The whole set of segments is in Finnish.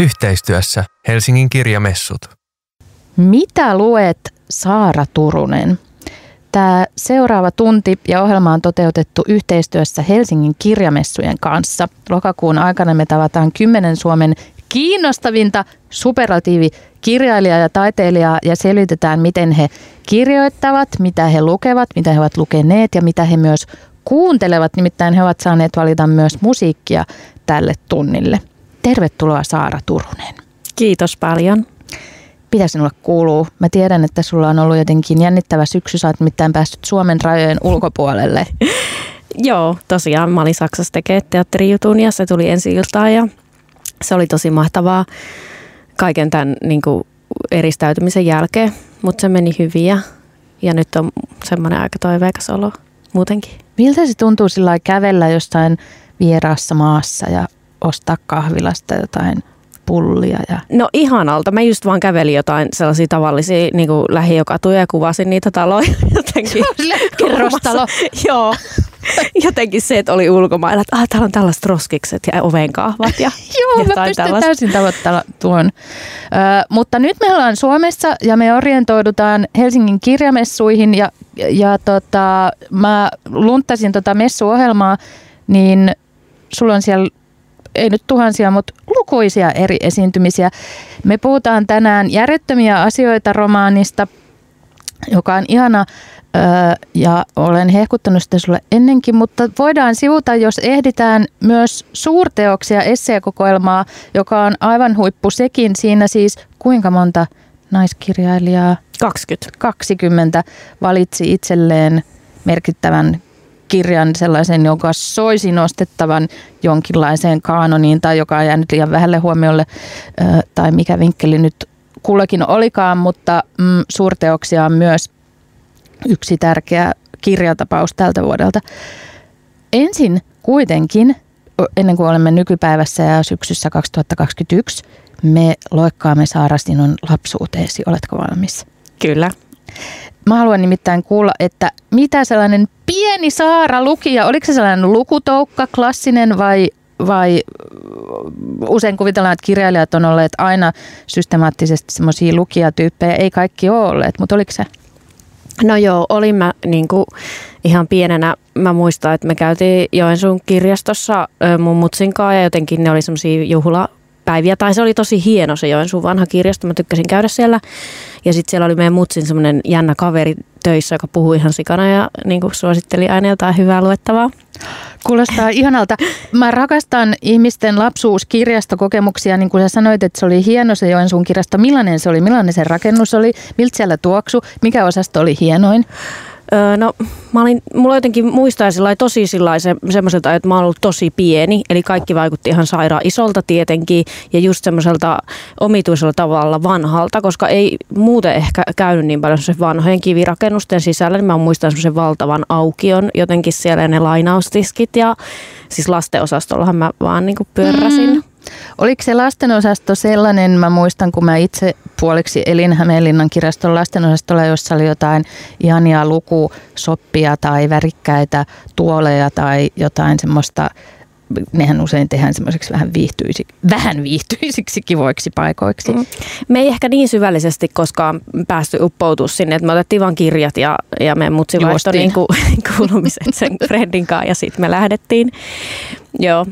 Yhteistyössä Helsingin kirjamessut. Mitä luet, Saara Turunen? Tämä seuraava tunti ja ohjelma on toteutettu yhteistyössä Helsingin kirjamessujen kanssa. Lokakuun aikana me tavataan kymmenen Suomen kiinnostavinta superlatiivi kirjailijaa ja taiteilijaa ja selvitetään, miten he kirjoittavat, mitä he lukevat, mitä he ovat lukeneet ja mitä he myös kuuntelevat. Nimittäin he ovat saaneet valita myös musiikkia tälle tunnille. Tervetuloa Saara Turunen. Kiitos paljon. Mitä sinulle kuuluu? Mä tiedän, että sulla on ollut jotenkin jännittävä syksy. Sä oot mitään päässyt Suomen rajojen ulkopuolelle. Joo, tosiaan mä olin Saksassa tekemään teatterijutun ja se tuli ensi iltaan ja se oli tosi mahtavaa kaiken tämän niin kuin eristäytymisen jälkeen, mutta se meni hyvin ja, ja nyt on semmoinen aika toiveikas olo muutenkin. Miltä se tuntuu sillä kävellä jostain vieraassa maassa ja ostaa kahvilasta jotain pullia. Ja... No ihanalta. Mä just vaan kävelin jotain sellaisia tavallisia niin lähiökatuja ja kuvasin niitä taloja jotenkin. Kerrostalo. Joo. Jotenkin se, että oli ulkomailla, että ah, täällä on tällaiset roskikset ja ovenkahvat ja Joo, mä pystyn tällaista. täysin tavoittamaan tuon. Ö, mutta nyt me ollaan Suomessa ja me orientoidutaan Helsingin kirjamessuihin ja, ja tota, mä lunttasin tota messuohjelmaa, niin sulla on siellä ei nyt tuhansia, mutta lukuisia eri esiintymisiä. Me puhutaan tänään järjettömiä asioita romaanista, joka on ihana ja olen hehkuttanut sitä sulle ennenkin, mutta voidaan sivuta, jos ehditään myös suurteoksia esseekokoelmaa, joka on aivan huippu sekin. Siinä siis kuinka monta naiskirjailijaa? 20. 20 valitsi itselleen merkittävän kirjan sellaisen, jonka soisi nostettavan jonkinlaiseen kaanoniin tai joka on jäänyt liian vähälle huomiolle tai mikä vinkkeli nyt kullakin olikaan, mutta mm, suurteoksia on myös yksi tärkeä kirjatapaus tältä vuodelta. Ensin kuitenkin, ennen kuin olemme nykypäivässä ja syksyssä 2021, me loikkaamme Saara sinun lapsuuteesi. Oletko valmis? Kyllä. Mä haluan nimittäin kuulla, että mitä sellainen pieni Saara lukija, oliko se sellainen lukutoukka, klassinen vai, vai usein kuvitellaan, että kirjailijat on olleet aina systemaattisesti semmoisia lukijatyyppejä, ei kaikki ole olleet, mutta oliko se? No joo, olin mä niin kuin ihan pienenä. Mä muistan, että me käytiin Joensuun kirjastossa mun mutsinkaan ja jotenkin ne oli semmoisia juhla päiviä. Tai se oli tosi hieno se Joensuun vanha kirjasto. Mä tykkäsin käydä siellä. Ja sitten siellä oli meidän mutsin semmoinen jännä kaveri töissä, joka puhui ihan sikana ja niin kuin suositteli aina jotain hyvää luettavaa. Kuulostaa ihanalta. Mä rakastan ihmisten lapsuuskirjastokokemuksia, niin kuin sä sanoit, että se oli hieno se Joensuun kirjasto. Millainen se oli, millainen se rakennus oli, miltä siellä tuoksu, mikä osasto oli hienoin? Öö, no, mä olin, mulla jotenkin muistaa sillä tosi sillä se, semmoiselta, että mä oon ollut tosi pieni, eli kaikki vaikutti ihan sairaan isolta tietenkin, ja just semmoiselta omituisella tavalla vanhalta, koska ei muuten ehkä käynyt niin paljon se vanhojen kivirakennusten sisällä, niin mä muistan semmoisen valtavan aukion jotenkin siellä ne lainaustiskit, ja siis lastenosastollahan mä vaan niin pyöräsin. Mm. Oliko se lastenosasto sellainen, mä muistan kun mä itse puoliksi elin Hämeenlinnan kirjaston lastenosastolla, jossa oli jotain ihania lukusoppia tai värikkäitä tuoleja tai jotain semmoista nehän usein tehdään semmoiseksi vähän, viihtyisi, vähän viihtyisiksi kivoiksi paikoiksi. Mm. Me ei ehkä niin syvällisesti koskaan päästy uppoutua sinne, että me otettiin vaan kirjat ja, ja me mutsi vaihtoi niin kuulumiset sen Fredin kanssa ja sitten me lähdettiin. Joo,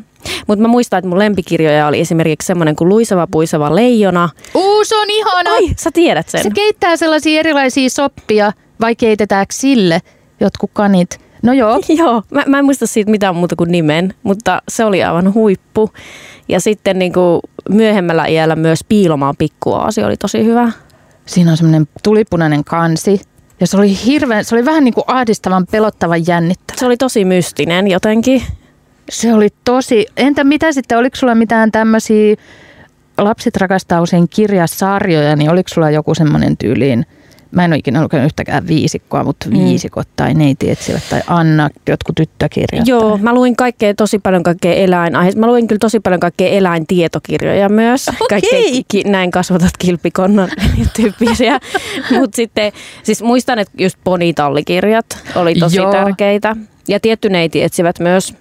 mutta mä muistan, että mun lempikirjoja oli esimerkiksi semmoinen kuin Luisava puisava leijona. Uu, se on ihana! Ai, sä tiedät sen. Se keittää sellaisia erilaisia soppia, vai keitetäänkö sille jotkut kanit. No joo. joo, mä, mä en muista siitä mitään muuta kuin nimen, mutta se oli aivan huippu. Ja sitten niin kuin myöhemmällä iällä myös Piilomaan pikkuaasi oli tosi hyvä. Siinä on semmoinen tulipunainen kansi. Ja se oli hirveän, se oli vähän niin kuin ahdistavan, pelottavan jännittävä. Se oli tosi mystinen jotenkin. Se oli tosi. Entä mitä sitten, oliko sulla mitään tämmöisiä, lapset rakastaa usein kirjasarjoja, niin oliko sulla joku semmoinen tyyliin, mä en ole ikinä lukenut yhtäkään viisikkoa, mutta mm. viisikot tai neiti etsivät tai Anna, jotkut tyttökirjat. Joo, mä luin kaikkea, tosi paljon kaikkea eläin. Mä luin kyllä tosi paljon kaikkea eläintietokirjoja myös. Okay. Kaikkea näin kasvatat kilpikonnan tyyppisiä. mutta sitten, siis muistan, että just ponitallikirjat oli tosi Joo. tärkeitä. Ja tietty neiti etsivät myös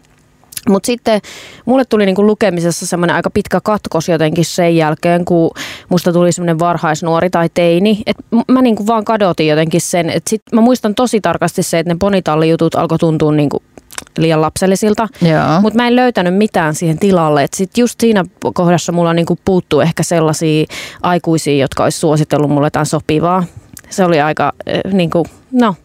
Mutta sitten mulle tuli niinku lukemisessa semmoinen aika pitkä katkos jotenkin sen jälkeen, kun musta tuli semmoinen varhaisnuori tai teini. Et mä niinku vaan kadotin jotenkin sen. Et sit mä muistan tosi tarkasti se, että ne ponitallijutut alkoi tuntua niinku liian lapsellisilta. Mutta mä en löytänyt mitään siihen tilalle. Et sit just siinä kohdassa mulla niinku puuttuu ehkä sellaisia aikuisia, jotka olisi suositellut mulle jotain sopivaa. Se oli aika, äh, niinku, no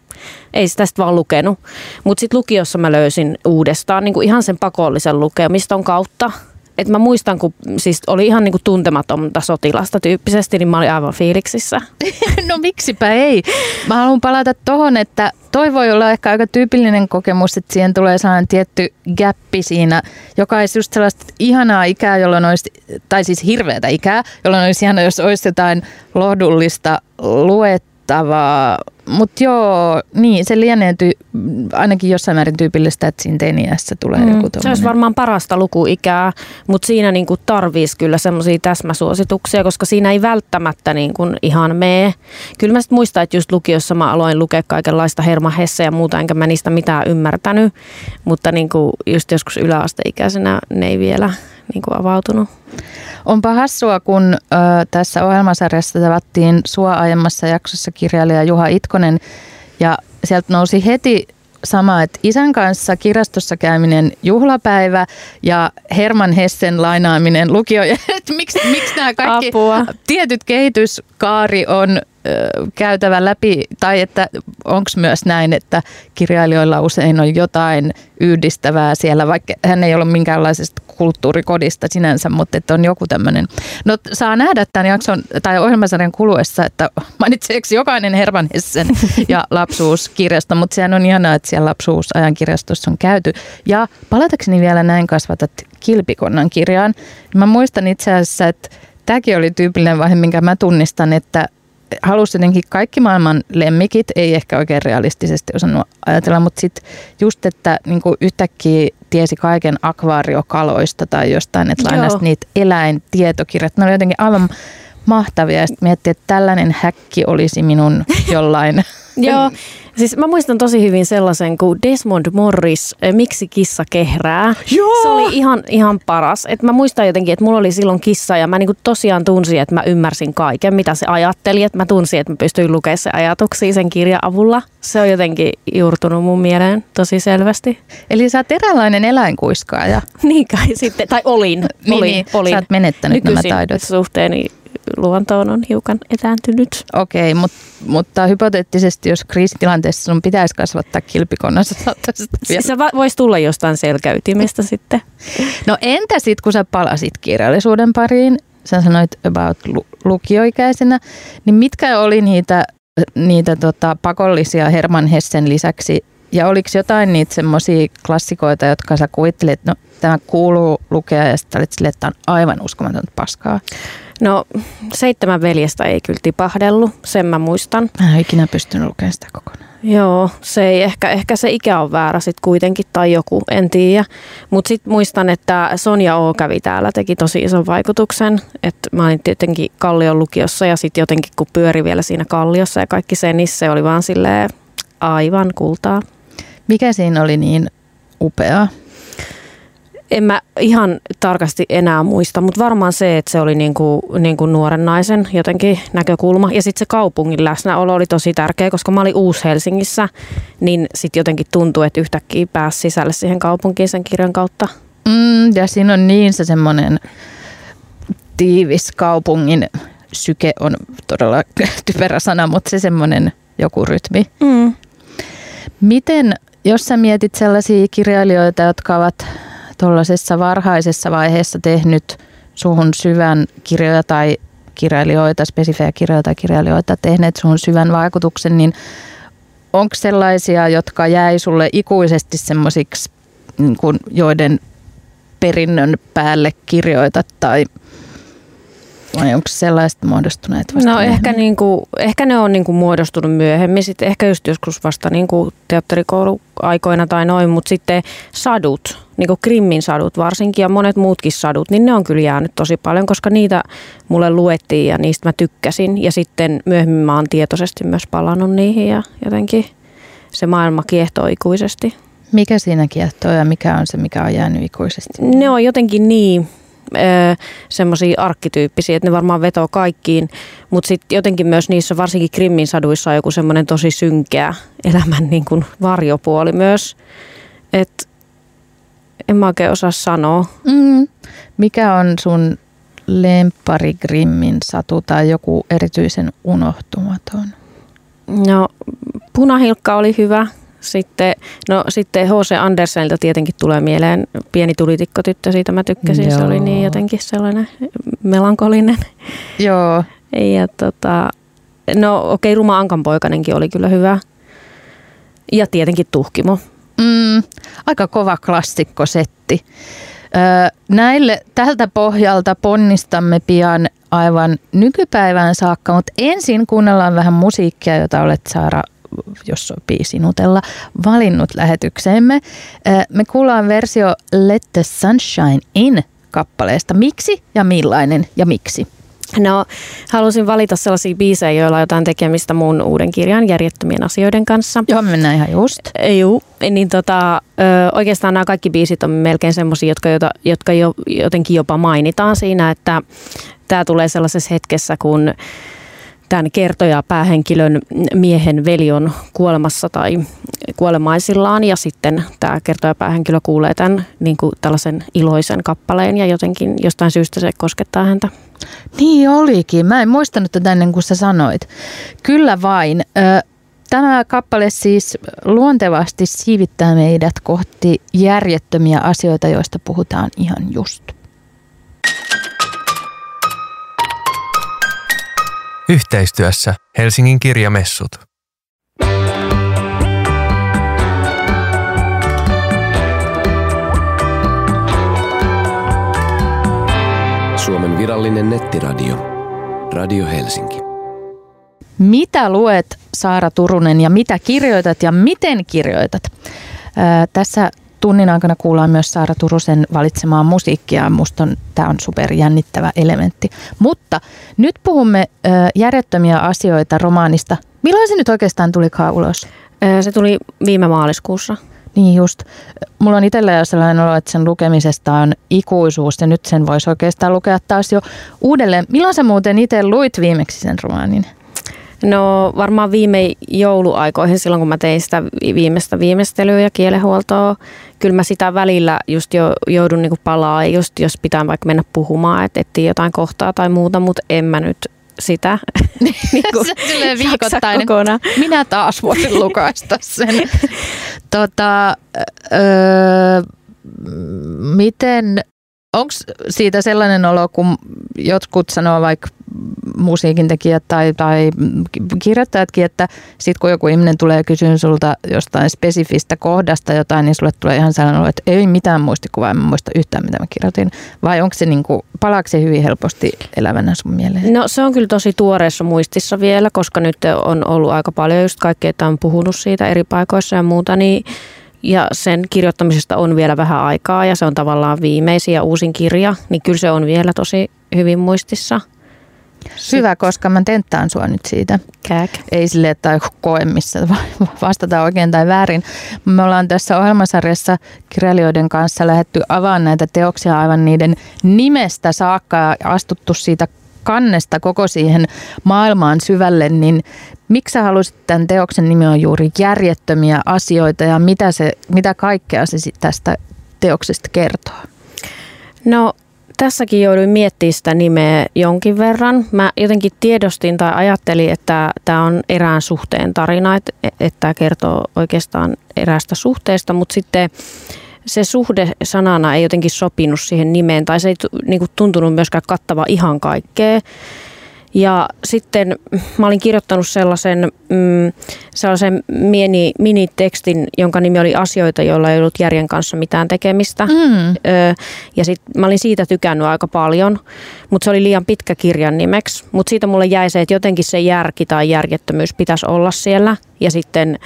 ei sitä tästä vaan lukenut. Mutta sitten lukiossa mä löysin uudestaan niin kuin ihan sen pakollisen lukemiston kautta. Et mä muistan, kun siis oli ihan niin kuin tuntematonta sotilasta tyyppisesti, niin mä olin aivan fiiliksissä. no miksipä ei. Mä haluan palata tohon, että toi voi olla ehkä aika tyypillinen kokemus, että siihen tulee sellainen tietty gappi siinä, joka olisi just sellaista ihanaa ikää, jolloin olisi, tai siis hirveätä ikää, jolloin olisi ihana, jos olisi jotain lohdullista luet kiinnostavaa. Mutta joo, niin se lienee ty- ainakin jossain määrin tyypillistä, että siinä teiniässä tulee mm, joku tommoinen. Se olisi varmaan parasta lukuikää, mutta siinä niinku tarvitsisi kyllä semmoisia täsmäsuosituksia, koska siinä ei välttämättä niinku ihan mene. Kyllä mä sitten muistan, että just lukiossa mä aloin lukea kaikenlaista Herma ja muuta, enkä mä niistä mitään ymmärtänyt. Mutta niinku just joskus yläasteikäisenä ne ei vielä niinku avautunut. Onpa hassua, kun ö, tässä ohjelmasarjassa tavattiin sua aiemmassa jaksossa kirjailija Juha Itkonen ja sieltä nousi heti sama, että isän kanssa kirjastossa käyminen juhlapäivä ja Herman Hessen lainaaminen lukio. miksi, miksi nämä kaikki Apua. tietyt kehityskaari on käytävä läpi, tai että onko myös näin, että kirjailijoilla usein on jotain yhdistävää siellä, vaikka hän ei ole minkäänlaisesta kulttuurikodista sinänsä, mutta että on joku tämmöinen. No saa nähdä tämän jakson tai ohjelmasarjan kuluessa, että mainitseeko jokainen Herman Hessen ja lapsuuskirjasto, mutta sehän on ihanaa, että siellä lapsuusajan kirjastossa on käyty. Ja palatakseni vielä näin kasvatat kilpikonnan kirjaan. Mä muistan itse asiassa, että tämäkin oli tyypillinen vaihe, minkä mä tunnistan, että halusi jotenkin kaikki maailman lemmikit, ei ehkä oikein realistisesti osannut ajatella, mutta sitten just, että niinku yhtäkkiä tiesi kaiken akvaariokaloista tai jostain, että lainasi niitä eläintietokirjat. Ne oli jotenkin aivan mahtavia ja sitten miettii, että tällainen häkki olisi minun jollain Joo, siis mä muistan tosi hyvin sellaisen kuin Desmond Morris, Miksi kissa kehrää. Joo. Se oli ihan, ihan paras. Et mä muistan jotenkin, että mulla oli silloin kissa ja mä niinku tosiaan tunsin, että mä ymmärsin kaiken, mitä se ajatteli. Että mä tunsin, että mä pystyin lukemaan se ajatuksia sen kirjan avulla. Se on jotenkin juurtunut mun mieleen tosi selvästi. Eli sä oot eräänlainen eläinkuiskaaja. niin kai sitten, tai olin. niin, olin, niin, olin. Sä oot menettänyt Nykyisin nämä taidot. suhteeni luontoon on hiukan etääntynyt. Okei, okay, mutta, hypoteettisesti, jos kriisitilanteessa sun pitäisi kasvattaa kilpikonna, sä saattaisit vielä. Se voisi tulla jostain selkäytimestä sitten. No entä sitten, kun sä palasit kirjallisuuden pariin, sä sanoit about lukioikäisenä, niin mitkä oli niitä, niitä tota, pakollisia Herman Hessen lisäksi ja oliko jotain niitä semmoisia klassikoita, jotka sä kuvittelit, että no, tämä kuuluu lukea ja sitten olit silleen, että tämä on aivan uskomatonta paskaa? No seitsemän veljestä ei kyllä tipahdellut, sen mä muistan. Mä en ikinä pystynyt lukemaan sitä kokonaan. Joo, se ei ehkä, ehkä se ikä on väärä sitten kuitenkin tai joku, en tiedä. Mutta sitten muistan, että Sonja O kävi täällä, teki tosi ison vaikutuksen. Että mä olin tietenkin Kallion lukiossa ja sitten jotenkin kun pyöri vielä siinä Kalliossa ja kaikki se, niin se oli vaan silleen aivan kultaa. Mikä siinä oli niin upeaa? en mä ihan tarkasti enää muista, mutta varmaan se, että se oli niin kuin, niin kuin nuoren naisen jotenkin näkökulma. Ja sitten se kaupungin läsnäolo oli tosi tärkeä, koska mä olin uusi Helsingissä, niin sitten jotenkin tuntui, että yhtäkkiä pääsi sisälle siihen kaupunkiin sen kirjan kautta. Mm, ja siinä on niin se semmoinen tiivis kaupungin syke on todella typerä sana, mutta se semmoinen joku rytmi. Mm. Miten, jos sä mietit sellaisia kirjailijoita, jotka ovat tuollaisessa varhaisessa vaiheessa tehnyt suhun syvän kirjoja tai kirjailijoita, spesifejä kirjoja tai kirjailijoita tehneet suhun syvän vaikutuksen, niin onko sellaisia, jotka jäi sulle ikuisesti semmoisiksi, niin joiden perinnön päälle kirjoitat tai vai onko sellaista muodostuneet vasta No ehkä, niinku, ehkä ne on niinku muodostunut myöhemmin, sitten ehkä just joskus vasta niinku teatterikouluaikoina tai noin, mutta sitten sadut, niinku Krimmin sadut varsinkin ja monet muutkin sadut, niin ne on kyllä jäänyt tosi paljon, koska niitä mulle luettiin ja niistä mä tykkäsin. Ja sitten myöhemmin mä oon tietoisesti myös palannut niihin ja jotenkin se maailma kiehtoo ikuisesti. Mikä siinä kiehtoo ja mikä on se, mikä on jäänyt ikuisesti? Ne on jotenkin niin semmoisia arkkityyppisiä, että ne varmaan vetoo kaikkiin, mutta sitten jotenkin myös niissä, varsinkin Krimmin saduissa on joku semmoinen tosi synkeä elämän niin kuin varjopuoli myös. Et en mä oikein osaa sanoa. Mm. Mikä on sun lempari Grimmin satu tai joku erityisen unohtumaton? No, punahilkka oli hyvä. Sitten, no, sitten H.C. Andersenilta tietenkin tulee mieleen pieni tulitikkotyttö, siitä mä tykkäsin. Joo. Se oli niin jotenkin sellainen melankolinen. Joo. Ja tota, no okei, okay, Ruma Ankanpoikanenkin oli kyllä hyvä. Ja tietenkin Tuhkimo. Mm, aika kova klassikkosetti. Öö, näille tältä pohjalta ponnistamme pian aivan nykypäivään saakka, mutta ensin kuunnellaan vähän musiikkia, jota olet Saara jos sopii sinutella, valinnut lähetykseemme. Me kuullaan versio Let the Sunshine In kappaleesta. Miksi ja millainen ja miksi? No, halusin valita sellaisia biisejä, joilla on jotain tekemistä mun uuden kirjan järjettömien asioiden kanssa. Joo, mennään ihan just. Joo, niin tota, oikeastaan nämä kaikki biisit on melkein semmoisia, jotka, jotka jo, jotenkin jopa mainitaan siinä, että tämä tulee sellaisessa hetkessä, kun tämän kertoja päähenkilön miehen veli on kuolemassa tai kuolemaisillaan ja sitten tämä kertoja päähenkilö kuulee tämän niin kuin tällaisen iloisen kappaleen ja jotenkin jostain syystä se koskettaa häntä. Niin olikin. Mä en muistanut tätä ennen kuin sä sanoit. Kyllä vain. Tämä kappale siis luontevasti siivittää meidät kohti järjettömiä asioita, joista puhutaan ihan just. Yhteistyössä Helsingin kirjamessut. Suomen virallinen nettiradio. Radio Helsinki. Mitä luet Saara Turunen ja mitä kirjoitat ja miten kirjoitat? Ää, tässä tunnin aikana kuullaan myös Saara Turusen valitsemaa musiikkia. Musta on, tämä on superjännittävä elementti. Mutta nyt puhumme ö, järjettömiä asioita romaanista. Milloin se nyt oikeastaan tuli ulos? Se tuli viime maaliskuussa. Niin just. Mulla on itsellä jo sellainen olo, että sen lukemisesta on ikuisuus ja nyt sen voisi oikeastaan lukea taas jo uudelleen. Milloin sä muuten itse luit viimeksi sen romaanin? No varmaan viime jouluaikoihin silloin, kun mä tein sitä viimeistä viimeistelyä ja kielenhuoltoa. Kyllä mä sitä välillä just jo joudun niinku palaa, just jos pitää vaikka mennä puhumaan, että etsii jotain kohtaa tai muuta, mutta en mä nyt sitä niin kuin viikoittainen. Kokonaan. Minä taas voisin lukaista sen. tota, öö, miten, onko siitä sellainen olo, kun jotkut sanoo vaikka musiikintekijät tai, tai kirjoittajatkin, että sitten kun joku ihminen tulee kysyä sulta jostain spesifistä kohdasta jotain, niin sulle tulee ihan sellainen olo, että ei mitään muistikuvaa, en muista yhtään mitä mä kirjoitin. Vai onko se niin kuin, palaako se hyvin helposti elävänä sun mieleen? No se on kyllä tosi tuoreessa muistissa vielä, koska nyt on ollut aika paljon just kaikkea, että on puhunut siitä eri paikoissa ja muuta, niin ja sen kirjoittamisesta on vielä vähän aikaa ja se on tavallaan viimeisin ja uusin kirja, niin kyllä se on vielä tosi hyvin muistissa. Hyvä, koska mä tenttaan sua nyt siitä. Kääk. Ei sille, että joku koe, missä vastata oikein tai väärin. Me ollaan tässä ohjelmasarjassa kirjailijoiden kanssa lähetty avaamaan näitä teoksia aivan niiden nimestä saakka ja astuttu siitä kannesta koko siihen maailmaan syvälle, niin miksi sä halusit tämän teoksen nimi on juuri järjettömiä asioita ja mitä, se, mitä kaikkea se tästä teoksesta kertoo? No tässäkin jouduin miettimään sitä nimeä jonkin verran. Mä jotenkin tiedostin tai ajattelin, että tämä on erään suhteen tarina, että, tämä kertoo oikeastaan eräästä suhteesta, mutta sitten se suhde sanana ei jotenkin sopinut siihen nimeen tai se ei niinku tuntunut myöskään kattava ihan kaikkea. Ja sitten mä olin kirjoittanut sellaisen, mm, sellaisen mini, minitekstin, jonka nimi oli Asioita, joilla ei ollut järjen kanssa mitään tekemistä. Mm. Ö, ja sitten mä olin siitä tykännyt aika paljon, mutta se oli liian pitkä kirjan nimeksi. Mutta siitä mulle jäi se, että jotenkin se järki tai järjettömyys pitäisi olla siellä. Ja sitten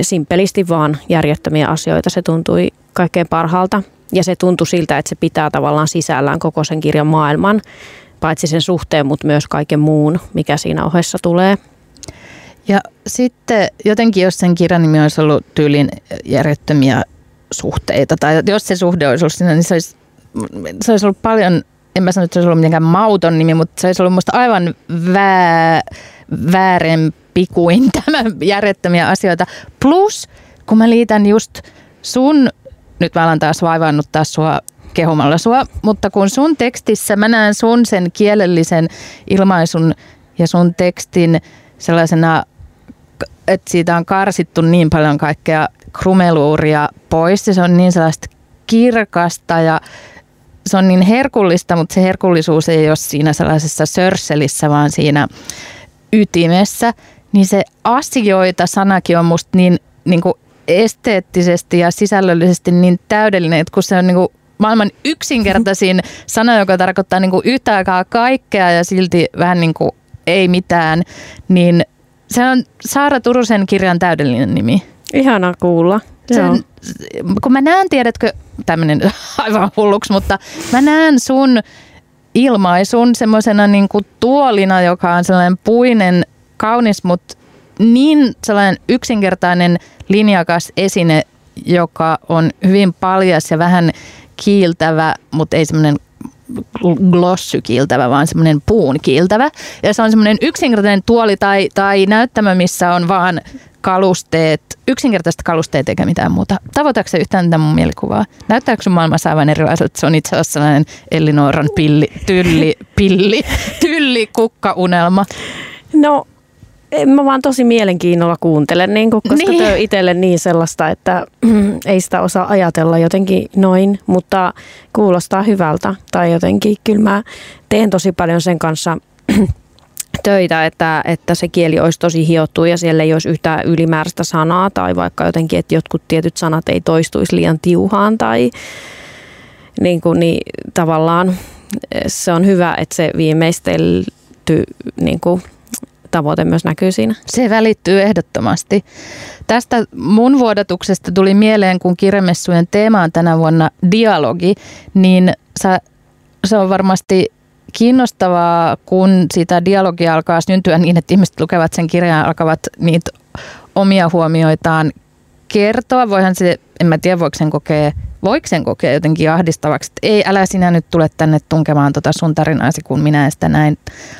simpelisti vaan järjettömiä asioita. Se tuntui kaikkein parhaalta. Ja se tuntui siltä, että se pitää tavallaan sisällään koko sen kirjan maailman paitsi sen suhteen, mutta myös kaiken muun, mikä siinä ohessa tulee. Ja sitten jotenkin, jos sen kirjan nimi olisi ollut tyylin järjettömiä suhteita, tai jos se suhde olisi ollut siinä, niin se olisi, se olisi ollut paljon, en mä sano, että se olisi ollut mitenkään mauton nimi, mutta se olisi ollut musta aivan vää, väärempi kuin tämä järjettömiä asioita. Plus, kun mä liitän just sun, nyt mä alan taas vaivaannuttaa sua kehumalla sua, mutta kun sun tekstissä mä näen sun sen kielellisen ilmaisun ja sun tekstin sellaisena, että siitä on karsittu niin paljon kaikkea krumeluuria pois ja se on niin sellaista kirkasta ja se on niin herkullista, mutta se herkullisuus ei ole siinä sellaisessa sörsselissä, vaan siinä ytimessä, niin se asioita sanakin on musta niin, niin kuin esteettisesti ja sisällöllisesti niin täydellinen, että kun se on niin kuin maailman yksinkertaisin sana, joka tarkoittaa niin kuin yhtä kaikkea ja silti vähän niin kuin ei mitään, niin se on Saara Turusen kirjan täydellinen nimi. Ihana kuulla. Sen, kun mä näen, tiedätkö, tämmöinen aivan hulluksi, mutta mä näen sun ilmaisun semmoisena niin tuolina, joka on sellainen puinen, kaunis, mutta niin sellainen yksinkertainen linjakas esine, joka on hyvin paljas ja vähän kiiltävä, mutta ei semmoinen glossykiiltävä, vaan semmoinen puun kiiltävä. Ja se on semmoinen yksinkertainen tuoli tai, tai näyttämö, missä on vaan kalusteet, yksinkertaiset kalusteet eikä mitään muuta. Tavoitatko se yhtään tätä mun mielikuvaa? Näyttääkö sun maailmassa aivan erilaiselta? Se on itse asiassa sellainen Elinoran pilli, tylli, pilli, tylli kukkaunelma. No mä vaan tosi mielenkiinnolla kuuntelen, niin kuin, koska niin. työ itselle niin sellaista, että ei sitä osaa ajatella jotenkin noin, mutta kuulostaa hyvältä. Tai jotenkin kyllä mä teen tosi paljon sen kanssa töitä, että, että se kieli olisi tosi hiottu ja siellä ei olisi yhtään ylimääräistä sanaa tai vaikka jotenkin, että jotkut tietyt sanat ei toistuisi liian tiuhaan tai niin kuin, niin tavallaan se on hyvä, että se viimeistelty niin kuin, tavoite myös näkyy siinä. Se välittyy ehdottomasti. Tästä mun vuodatuksesta tuli mieleen, kun kirjamessujen teema on tänä vuonna dialogi, niin sä, se on varmasti kiinnostavaa, kun sitä dialogia alkaa syntyä niin, että ihmiset lukevat sen kirjan ja alkavat niitä omia huomioitaan kertoa. Voihan se, en mä tiedä voiko sen kokea, voiko sen kokea jotenkin ahdistavaksi, että ei älä sinä nyt tule tänne tunkemaan tota sun tarinaasi, kun minä en sitä näin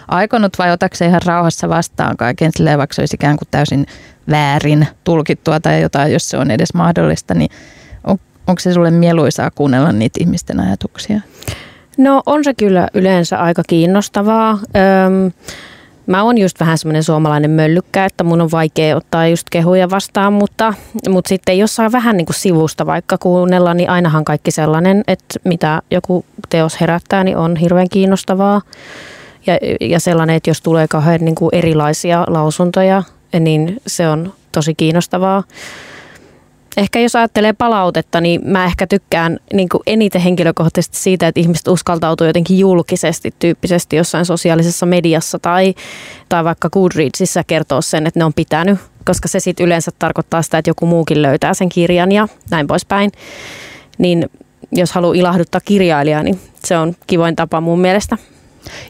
aikonut, vai otatko se ihan rauhassa vastaan kaiken silleen, vaikka se olisi ikään kuin täysin väärin tulkittua tai jotain, jos se on edes mahdollista, niin on, onko se sulle mieluisaa kuunnella niitä ihmisten ajatuksia? No on se kyllä yleensä aika kiinnostavaa. Öm, mä oon just vähän semmoinen suomalainen möllykkä, että mun on vaikea ottaa just kehuja vastaan, mutta, mutta sitten jossain vähän niin kuin sivusta vaikka kuunnella, niin ainahan kaikki sellainen, että mitä joku teos herättää, niin on hirveän kiinnostavaa. Ja, ja sellainen, että jos tulee kauhean niin kuin erilaisia lausuntoja, niin se on tosi kiinnostavaa. Ehkä jos ajattelee palautetta, niin mä ehkä tykkään niin kuin eniten henkilökohtaisesti siitä, että ihmiset uskaltautuu jotenkin julkisesti tyyppisesti jossain sosiaalisessa mediassa tai, tai vaikka Goodreadsissa kertoo sen, että ne on pitänyt, koska se sitten yleensä tarkoittaa sitä, että joku muukin löytää sen kirjan ja näin poispäin. Niin jos haluaa ilahduttaa kirjailijaa, niin se on kivoin tapa mun mielestä.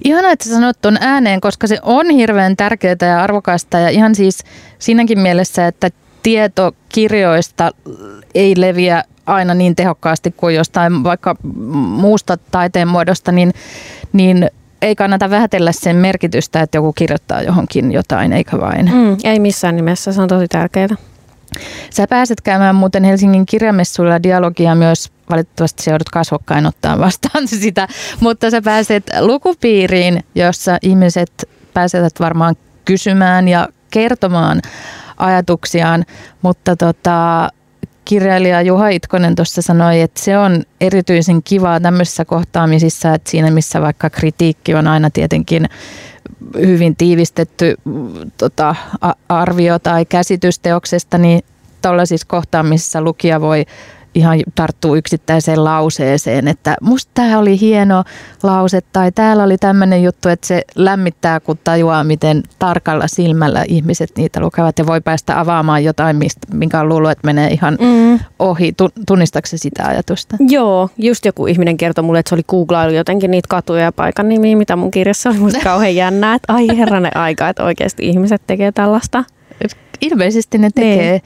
Ihana, että sä sanot tuon ääneen, koska se on hirveän tärkeää ja arvokasta ja ihan siis siinäkin mielessä, että tieto kirjoista ei leviä aina niin tehokkaasti kuin jostain vaikka muusta taiteen muodosta, niin, niin ei kannata vähätellä sen merkitystä, että joku kirjoittaa johonkin jotain, eikä vain. Mm, ei missään nimessä, se on tosi tärkeää. Sä pääset käymään muuten Helsingin kirjamessuilla dialogia myös, valitettavasti se joudut kasvokkain ottaa vastaan sitä, mutta sä pääset lukupiiriin, jossa ihmiset pääsevät varmaan kysymään ja kertomaan ajatuksiaan, mutta tota, kirjailija Juha Itkonen tuossa sanoi, että se on erityisen kivaa tämmöisissä kohtaamisissa, että siinä missä vaikka kritiikki on aina tietenkin hyvin tiivistetty tota, arvio tai käsitys teoksesta, niin tuollaisissa kohtaamisissa lukija voi ihan tarttuu yksittäiseen lauseeseen, että musta tämä oli hieno lause tai täällä oli tämmöinen juttu, että se lämmittää, kun tajuaa, miten tarkalla silmällä ihmiset niitä lukevat ja voi päästä avaamaan jotain, mistä, minkä on luullut, että menee ihan mm. ohi. Tunnistatko sitä ajatusta? Joo, just joku ihminen kertoi mulle, että se oli googlailu jotenkin niitä katuja ja paikan nimiä, mitä mun kirjassa oli musta kauhean jännää, että ai herranen aika, että oikeasti ihmiset tekee tällaista. Ilmeisesti ne tekee. Niin.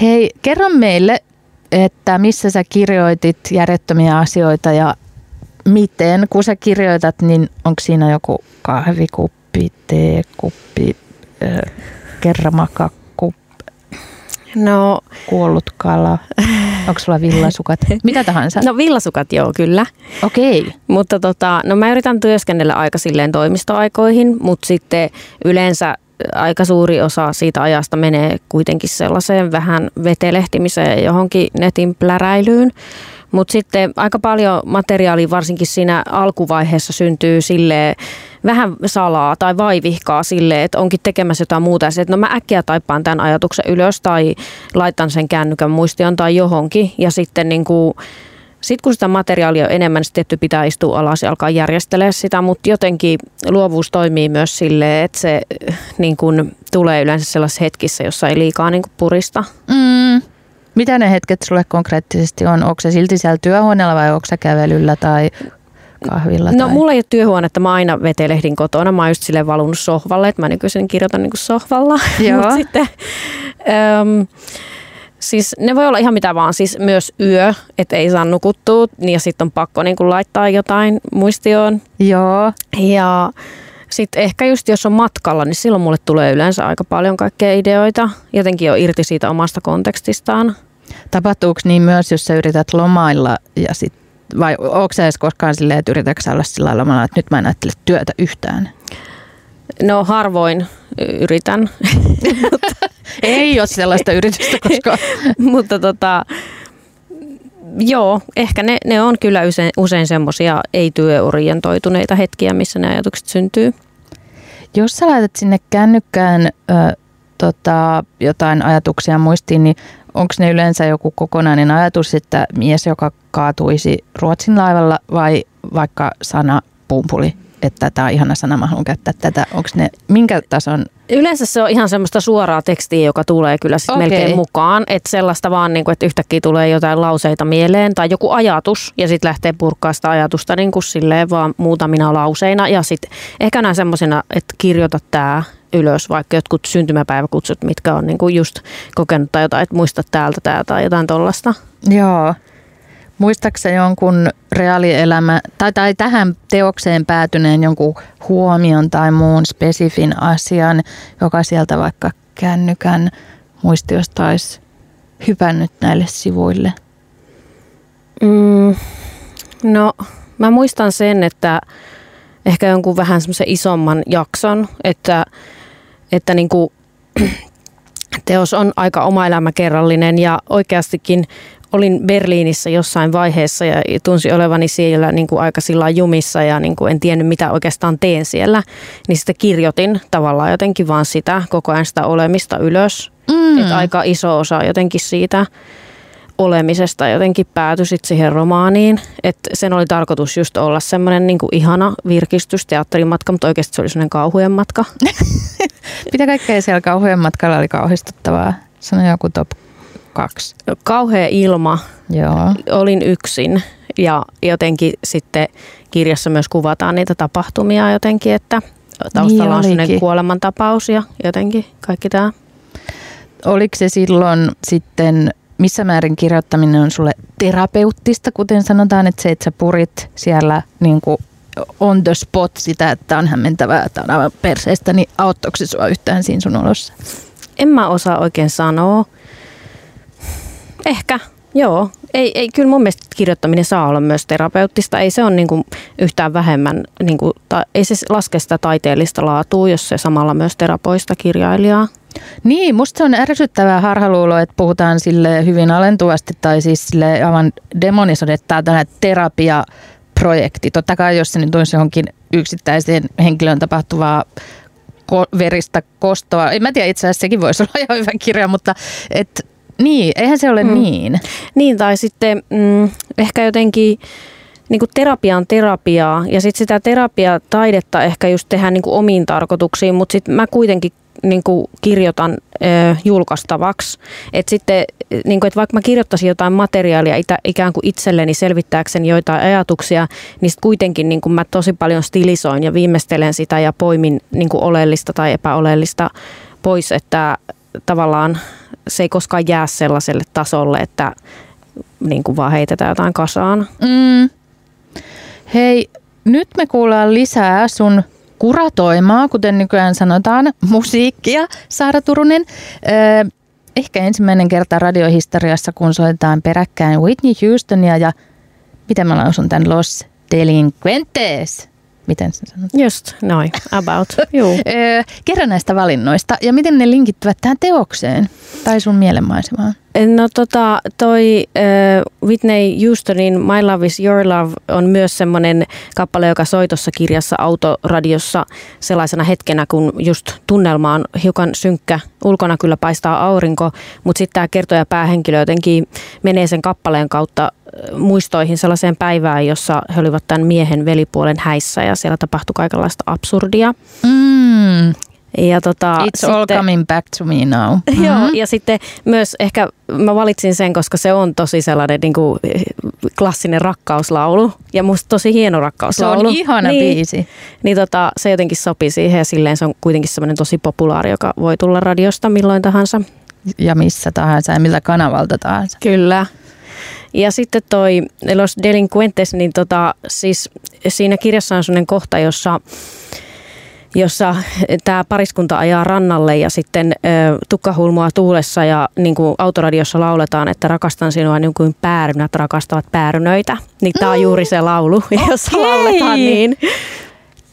Hei, kerro meille, että missä sä kirjoitit järjettömiä asioita ja miten. Kun sä kirjoitat, niin onko siinä joku kahvikuppi, teekuppi, äh, kermakakku, No, kuollut kala, onko sulla villasukat, mitä tahansa? no villasukat joo, kyllä. Okei, Mutta tota, no mä yritän työskennellä aika silleen toimistoaikoihin, mutta sitten yleensä aika suuri osa siitä ajasta menee kuitenkin sellaiseen vähän vetelehtimiseen johonkin netin pläräilyyn. Mutta sitten aika paljon materiaalia varsinkin siinä alkuvaiheessa syntyy sille vähän salaa tai vaivihkaa sille, että onkin tekemässä jotain muuta. Se, että no mä äkkiä taipaan tämän ajatuksen ylös tai laitan sen kännykän muistion tai johonkin. Ja sitten niin kuin, sitten kun sitä materiaalia on enemmän, niin tietty pitää istua alas ja alkaa järjestelee sitä, mutta jotenkin luovuus toimii myös silleen, että se äh, niin kuin, tulee yleensä sellaisessa hetkissä, jossa ei liikaa niin kuin, purista. Mm. Mitä ne hetket sulle konkreettisesti on? Onko se silti siellä työhuoneella vai onko se kävelyllä tai kahvilla? No tai... mulla ei ole työhuonetta, mä aina vetelehdin kotona. Mä oon just silleen valunut sohvalle, että mä nykyisin kirjoitan niinku sohvalla. Joo. Mut sitten, äm, siis ne voi olla ihan mitä vaan, siis myös yö, että ei saa nukuttua niin ja sitten on pakko niinku laittaa jotain muistioon. Joo. Ja sitten ehkä just jos on matkalla, niin silloin mulle tulee yleensä aika paljon kaikkea ideoita. Jotenkin on irti siitä omasta kontekstistaan. Tapahtuuko niin myös, jos sä yrität lomailla ja sit, vai onko sä edes koskaan silleen, että yritätkö olla sillä lailla lomalla, että nyt mä en ajattele työtä yhtään? No harvoin yritän, Ei ole sellaista yritystä koskaan. mutta tota, joo, ehkä ne, ne on kyllä usein, usein semmoisia ei-työorientoituneita hetkiä, missä ne ajatukset syntyy. Jos sä laitat sinne kännykkään ö, tota, jotain ajatuksia muistiin, niin onko ne yleensä joku kokonainen ajatus, että mies, joka kaatuisi Ruotsin laivalla vai vaikka sana pumpuli, että tämä on ihana sana, mä haluan käyttää tätä. Onko ne, minkä tason Yleensä se on ihan semmoista suoraa tekstiä, joka tulee kyllä sit Okei. melkein mukaan. Että sellaista vaan, niin kuin, että yhtäkkiä tulee jotain lauseita mieleen tai joku ajatus ja sitten lähtee purkaa sitä ajatusta niin kuin silleen vaan muutamina lauseina. Ja sitten ehkä näin semmoisena, että kirjoita tämä ylös, vaikka jotkut syntymäpäiväkutsut, mitkä on niin kuin just kokenut tai jotain, että muista täältä tää tai jotain tollasta. Joo. Muistaaksä jonkun reaalielämä, tai, tai tähän teokseen päätyneen jonkun huomion tai muun spesifin asian, joka sieltä vaikka kännykän muistiosta olisi hypännyt näille sivuille? Mm, no, mä muistan sen, että ehkä jonkun vähän semmoisen isomman jakson, että, että niin kuin, teos on aika oma elämäkerrallinen ja oikeastikin olin Berliinissä jossain vaiheessa ja tunsin olevani siellä niin kuin aika sillä jumissa ja niin kuin en tiennyt mitä oikeastaan teen siellä. Niin sitten kirjoitin tavallaan jotenkin vaan sitä koko ajan sitä olemista ylös. Mm. Että aika iso osa jotenkin siitä olemisesta jotenkin päätyi sit siihen romaaniin. Että sen oli tarkoitus just olla semmoinen niin ihana virkistysteatterimatka, mutta oikeasti se oli semmoinen kauhujen matka. Mitä kaikkea siellä kauhujen matkalla oli kauhistuttavaa? Sano joku top kaksi. Kauhea ilma, Joo. olin yksin ja jotenkin sitten kirjassa myös kuvataan niitä tapahtumia jotenkin, että taustalla Niin on sellainen kuolemantapaus ja jotenkin kaikki tämä. Oliko se silloin sitten, missä määrin kirjoittaminen on sulle terapeuttista, kuten sanotaan, että se, että sä purit siellä niin kuin on the spot sitä, että on hämmentävää, että on aivan perseestä, niin auttoiko se sua yhtään siinä sun olossa? En mä osaa oikein sanoa. Ehkä, joo. Ei, ei, kyllä mun mielestä kirjoittaminen saa olla myös terapeuttista. Ei se ole niin kuin yhtään vähemmän, niin kuin, ta, ei se laske sitä taiteellista laatua, jos se samalla myös terapoista kirjailijaa. Niin, musta se on ärsyttävää harhaluulo, että puhutaan sille hyvin alentuvasti tai siis sille aivan demonisoida, että tämä on tällainen terapiaprojekti. Totta kai jos se nyt olisi johonkin yksittäiseen henkilön tapahtuvaa ko- veristä kostoa. En mä tiedä, itse asiassa sekin voisi olla ihan hyvä kirja, mutta et, niin, eihän se ole mm. niin. Niin, tai sitten mm, ehkä jotenkin niin kuin terapia on terapiaa ja sitten sitä terapiataidetta ehkä just tehdään niin kuin omiin tarkoituksiin, mutta sitten mä kuitenkin niin kuin kirjoitan ö, julkaistavaksi. Et sitten, niin kuin, että vaikka mä kirjoittaisin jotain materiaalia itä, ikään kuin itselleni selvittääkseni joitain ajatuksia, niin sit kuitenkin niin kuin mä tosi paljon stilisoin ja viimeistelen sitä ja poimin niin kuin oleellista tai epäoleellista pois, että tavallaan se ei koskaan jää sellaiselle tasolle, että niin kuin vaan heitetään jotain kasaan. Mm. Hei, nyt me kuullaan lisää sun kuratoimaa, kuten nykyään sanotaan, musiikkia, Saara Turunen. Öö, ehkä ensimmäinen kerta radiohistoriassa, kun soitetaan peräkkäin Whitney Houstonia ja miten mä lausun tämän Los Delinquentes. Miten sen sanot? Just noin, about. Juu. Kerro näistä valinnoista ja miten ne linkittyvät tähän teokseen tai sun mielenmaisemaan. No tota, toi uh, Whitney Houstonin My Love is Your Love on myös semmoinen kappale, joka soi tuossa kirjassa autoradiossa sellaisena hetkenä, kun just tunnelma on hiukan synkkä. Ulkona kyllä paistaa aurinko, mutta sitten tämä kertoja päähenkilö jotenkin menee sen kappaleen kautta muistoihin sellaiseen päivään, jossa he olivat tämän miehen velipuolen häissä ja siellä tapahtui kaikenlaista absurdia. Mm. Ja tota, It's sitten, all coming back to me now. Mm-hmm. Joo, ja sitten myös ehkä mä valitsin sen, koska se on tosi sellainen niin kuin, klassinen rakkauslaulu ja musta tosi hieno rakkauslaulu. Se on ihana niin, biisi. Niin tota, se jotenkin sopii siihen ja silleen se on kuitenkin semmoinen tosi populaari, joka voi tulla radiosta milloin tahansa. Ja missä tahansa ja millä kanavalta tahansa. Kyllä. Ja sitten toi Los Delinquentes, niin tota, siis siinä kirjassa on sellainen kohta, jossa jossa tämä pariskunta ajaa rannalle ja sitten ö, tukkahulmua tuulessa ja niin kuin autoradiossa lauletaan, että rakastan sinua niin kuin päärynät rakastavat päärynöitä. Niin tämä on juuri se laulu, jossa Okei. lauletaan niin.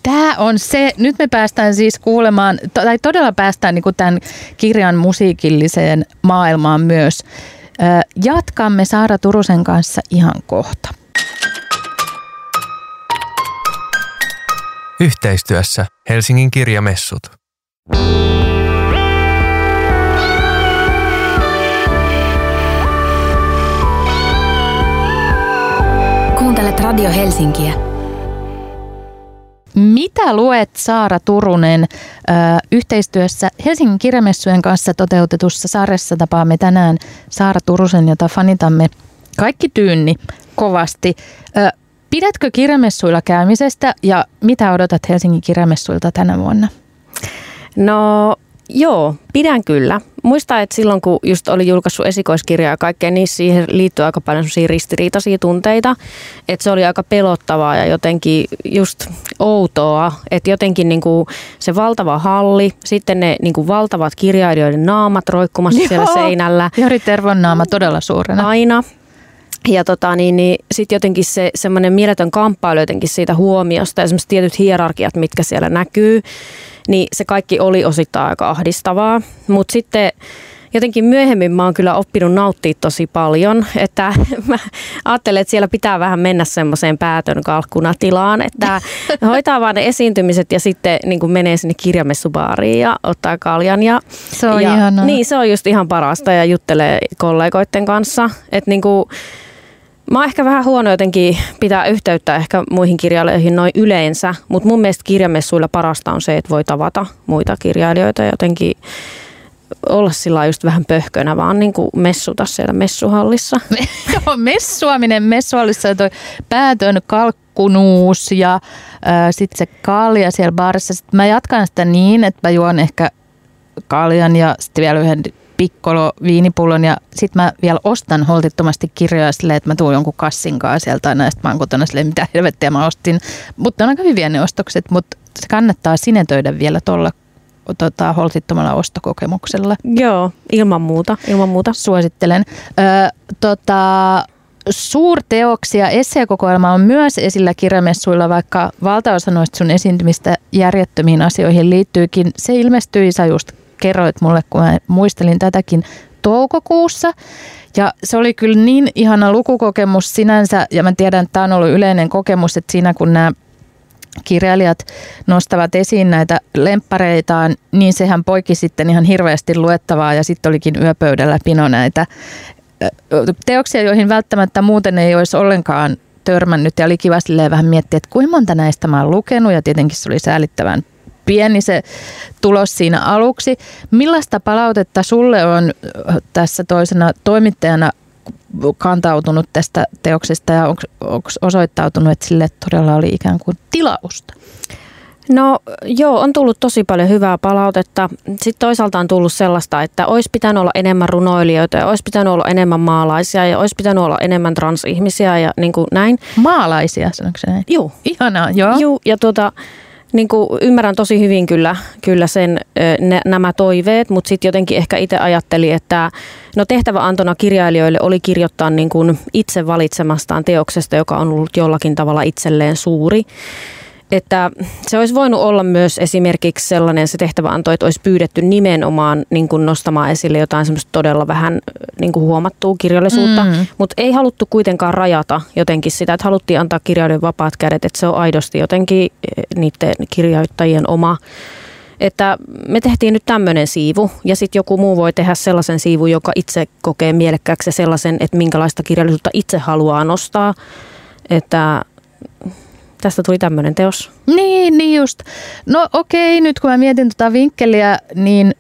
Tämä on se, nyt me päästään siis kuulemaan, tai todella päästään niin kuin tämän kirjan musiikilliseen maailmaan myös. Jatkamme Saara Turusen kanssa ihan kohta. Yhteistyössä Helsingin kirjamessut. Kuuntelet Radio Helsinkiä. Mitä luet Saara Turunen yhteistyössä Helsingin kirjamessujen kanssa toteutetussa sarjassa tapaamme tänään Saara Turusen, jota fanitamme kaikki tyynni kovasti. Pidätkö kirjamessuilla käymisestä ja mitä odotat Helsingin kirjamessuilta tänä vuonna? No joo, pidän kyllä. Muistan, että silloin kun just oli julkaissut esikoiskirjaa ja kaikkea, niin siihen liittyy aika paljon ristiriitaisia tunteita. Että se oli aika pelottavaa ja jotenkin just outoa. Että jotenkin niinku se valtava halli, sitten ne niinku valtavat kirjailijoiden naamat roikkumassa Joo. siellä seinällä. Jori Tervon naama todella suurena. Aina. Ja tota, niin, niin sitten jotenkin se semmoinen mieletön kamppailu jotenkin siitä huomiosta ja semmoiset tietyt hierarkiat, mitkä siellä näkyy, niin se kaikki oli osittain aika ahdistavaa. Mutta sitten jotenkin myöhemmin mä oon kyllä oppinut nauttia tosi paljon, että mä ajattelen, että siellä pitää vähän mennä semmoiseen päätön kalkkunatilaan, että hoitaa vaan ne esiintymiset ja sitten niin kuin menee sinne kirjamessubaariin ja ottaa kaljan. Ja, Se on ja, ihanaa. Niin, se on just ihan parasta ja juttelee kollegoiden kanssa, että niin kuin, Mä oon ehkä vähän huono jotenkin pitää yhteyttä ehkä muihin kirjailijoihin noin yleensä, mutta mun mielestä kirjamessuilla parasta on se, että voi tavata muita kirjailijoita ja jotenkin olla sillä just vähän pöhkönä, vaan niin kuin messuta siellä messuhallissa. Joo, messuaminen messuallissa ja toi päätön kalkkunuus ja sitten se kalja siellä baarissa. Sitten mä jatkan sitä niin, että mä juon ehkä kaljan ja sitten vielä yhden pikkolo viinipullon ja sitten mä vielä ostan holtittomasti kirjoja silleen, että mä tuun jonkun kassin kanssa sieltä aina ja sitten mä oon kotona silleen, mitä helvettiä mä ostin. Mutta on aika hyviä ne ostokset, mutta se kannattaa sinetöidä vielä tuolla tota, holtittomalla ostokokemuksella. Joo, ilman muuta, ilman muuta. Suosittelen. Ö, tota, suurteoksia, esseekokoelma on myös esillä kirjamessuilla, vaikka valtaosa noista sun esiintymistä järjettömiin asioihin liittyykin. Se ilmestyi, sä just kerroit mulle, kun mä muistelin tätäkin toukokuussa. Ja se oli kyllä niin ihana lukukokemus sinänsä, ja mä tiedän, että tämä on ollut yleinen kokemus, että siinä kun nämä kirjailijat nostavat esiin näitä lemppareitaan, niin sehän poiki sitten ihan hirveästi luettavaa ja sitten olikin yöpöydällä pino näitä teoksia, joihin välttämättä muuten ei olisi ollenkaan törmännyt ja oli kiva vähän miettiä, että kuinka monta näistä mä oon lukenut ja tietenkin se oli säälittävän pieni se tulos siinä aluksi. Millaista palautetta sulle on tässä toisena toimittajana kantautunut tästä teoksesta ja onko osoittautunut, että sille todella oli ikään kuin tilausta? No joo, on tullut tosi paljon hyvää palautetta. Sitten toisaalta on tullut sellaista, että olisi pitänyt olla enemmän runoilijoita ja olisi pitänyt olla enemmän maalaisia ja olisi pitänyt olla enemmän transihmisiä ja niin kuin näin. Maalaisia, sanonko se näin? Joo. Ihanaa, joo. Joo, ja tuota, niin kuin ymmärrän tosi hyvin kyllä, kyllä sen, ne, nämä toiveet, mutta sitten jotenkin ehkä itse ajattelin, että no tehtävä antona kirjailijoille oli kirjoittaa niin kuin itse valitsemastaan teoksesta, joka on ollut jollakin tavalla itselleen suuri että se olisi voinut olla myös esimerkiksi sellainen se tehtäväanto, että olisi pyydetty nimenomaan niin kuin nostamaan esille jotain semmoista todella vähän niin kuin huomattua kirjallisuutta, mm. mutta ei haluttu kuitenkaan rajata jotenkin sitä, että haluttiin antaa kirjailijoiden vapaat kädet, että se on aidosti jotenkin eh, niiden kirjoittajien oma että me tehtiin nyt tämmöinen siivu ja sitten joku muu voi tehdä sellaisen siivun, joka itse kokee mielekkääksi sellaisen, että minkälaista kirjallisuutta itse haluaa nostaa. Että tästä tuli tämmöinen teos. Niin, niin just. No okei, nyt kun mä mietin tota vinkkeliä, niin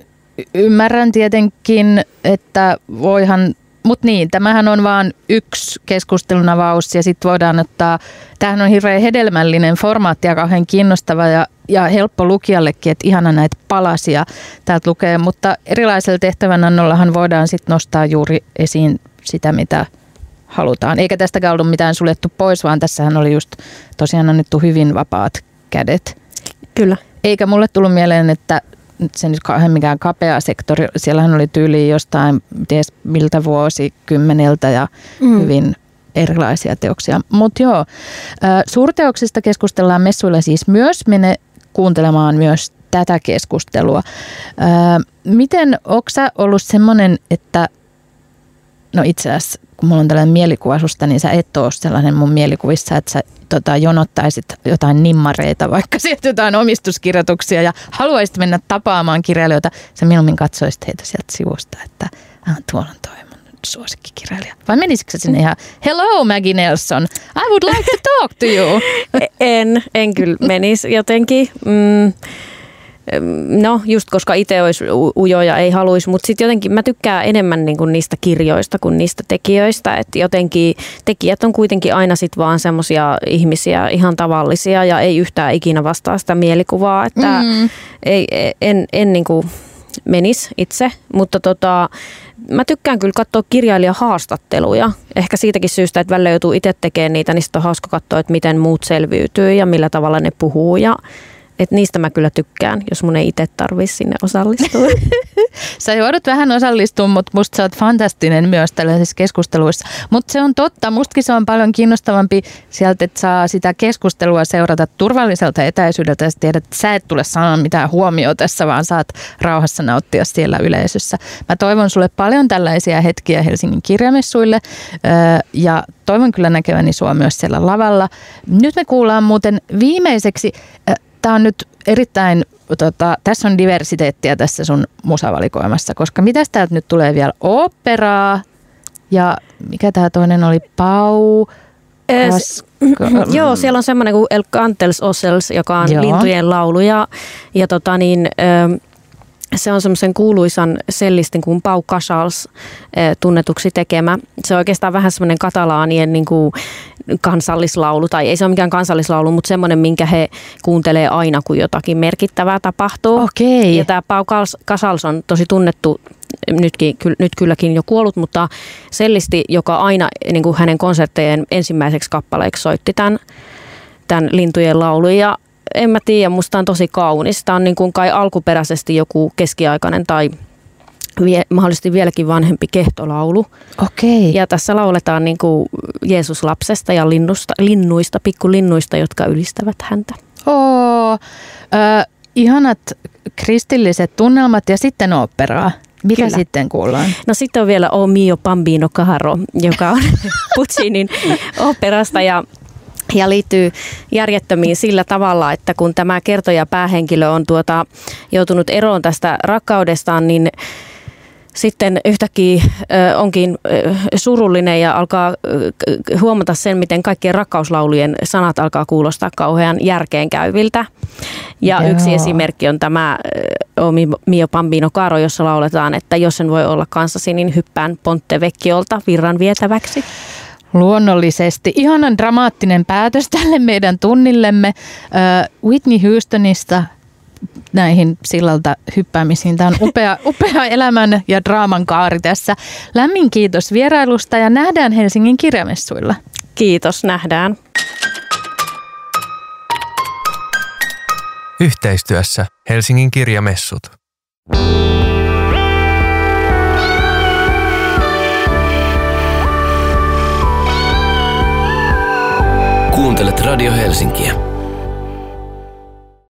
ymmärrän tietenkin, että voihan mutta niin, tämähän on vain yksi keskustelun avaus ja sitten voidaan ottaa, tämähän on hirveän hedelmällinen formaatti ja kauhean kiinnostava ja, ja helppo lukijallekin, että ihana näitä palasia täältä lukee, mutta erilaisella tehtävänannollahan voidaan sitten nostaa juuri esiin sitä, mitä halutaan. Eikä tästäkään ollut mitään suljettu pois, vaan tässähän oli just tosiaan annettu hyvin vapaat kädet. Kyllä. Eikä mulle tullut mieleen, että se nyt kauhean mikään kapea sektori. Siellähän oli tyyli jostain, ties miltä vuosikymmeneltä ja mm. hyvin erilaisia teoksia. Mutta joo, suurteoksista keskustellaan messuilla siis myös. Mene kuuntelemaan myös tätä keskustelua. Miten, onko ollut semmoinen, että no itse asiassa kun mulla on tällainen mielikuva susta, niin sä et ole sellainen mun mielikuvissa, että sä tota, jonottaisit jotain nimmareita, vaikka sieltä jotain omistuskirjoituksia ja haluaisit mennä tapaamaan kirjailijoita. Sä mieluummin katsoisit heitä sieltä sivusta, että ah, tuolla on toi suosikkikirjailija. Vai menisikö sinne ihan, hello Maggie Nelson, I would like to talk to you? En, en kyllä menisi jotenkin. Mm No just koska itse olisi ujoja ei haluaisi, mutta sitten jotenkin mä tykkään enemmän niin kuin niistä kirjoista kuin niistä tekijöistä. Että jotenkin tekijät on kuitenkin aina sitten vaan semmoisia ihmisiä, ihan tavallisia ja ei yhtään ikinä vastaa sitä mielikuvaa. Että mm. ei, en, en niin kuin menisi itse, mutta tota, mä tykkään kyllä katsoa kirjailijahaastatteluja. Ehkä siitäkin syystä, että välillä joutuu itse tekemään niitä, niin sitten on hauska katsoa, että miten muut selviytyy ja millä tavalla ne puhuu ja et niistä mä kyllä tykkään, jos mun ei itse tarvitsisi sinne osallistua. sä joudut vähän osallistumaan, mutta musta sä oot fantastinen myös tällaisissa keskusteluissa. Mutta se on totta, mustakin se on paljon kiinnostavampi sieltä, että saa sitä keskustelua seurata turvalliselta etäisyydeltä ja sä tiedät, että sä et tule sanoa mitään huomioon tässä, vaan saat rauhassa nauttia siellä yleisössä. Mä toivon sulle paljon tällaisia hetkiä Helsingin kirjamessuille ja toivon kyllä näkeväni sua myös siellä lavalla. Nyt me kuullaan muuten viimeiseksi tämä on nyt erittäin, tota, tässä on diversiteettiä tässä sun musavalikoimassa, koska mitä täältä nyt tulee vielä? Operaa ja mikä tämä toinen oli? Pau, Kas, Joo, siellä on semmoinen kuin El Cantels Osels, joka on Joo. lintujen laulu ja, ja tota niin, se on semmoisen kuuluisan sellistin kuin Pau Casals tunnetuksi tekemä. Se on oikeastaan vähän semmoinen katalaanien niin kuin kansallislaulu, tai ei se ole mikään kansallislaulu, mutta semmoinen, minkä he kuuntelee aina, kun jotakin merkittävää tapahtuu. Okei. Ja tämä Pau Casals on tosi tunnettu nytkin, nyt kylläkin jo kuollut, mutta sellisti, joka aina niin kuin hänen konserttejen ensimmäiseksi kappaleeksi soitti tämän, tämän lintujen laulun. Ja en mä tiedä, musta on tosi kaunis. Tämä on niin kuin kai alkuperäisesti joku keskiaikainen tai vie, mahdollisesti vieläkin vanhempi kehtolaulu. Okei. Ja tässä lauletaan niin kuin Jeesus lapsesta ja linnusta, linnuista, pikkulinnuista, jotka ylistävät häntä. Oo, äh, ihanat kristilliset tunnelmat ja sitten operaa. Mitä Kyllä. sitten kuullaan? No sitten on vielä O mio bambino caro, joka on Puccinin operasta ja ja liittyy järjettömiin sillä tavalla, että kun tämä kertoja päähenkilö on tuota, joutunut eroon tästä rakkaudestaan, niin sitten yhtäkkiä onkin surullinen ja alkaa huomata sen, miten kaikkien rakkauslaulujen sanat alkaa kuulostaa kauhean järkeenkäyviltä. Ja Joo. yksi esimerkki on tämä Mio Pambino Caro, jossa lauletaan, että jos en voi olla kanssasi, niin hyppään Ponte Vecchiolta virran vietäväksi. Luonnollisesti. Ihanan dramaattinen päätös tälle meidän tunnillemme. Whitney Houstonista näihin sillalta hyppäämisiin. Tämä on upea, upea elämän ja draaman kaari tässä. Lämmin kiitos vierailusta ja nähdään Helsingin kirjamessuilla. Kiitos, nähdään. Yhteistyössä Helsingin kirjamessut. Kuuntelet Radio Helsinkiä.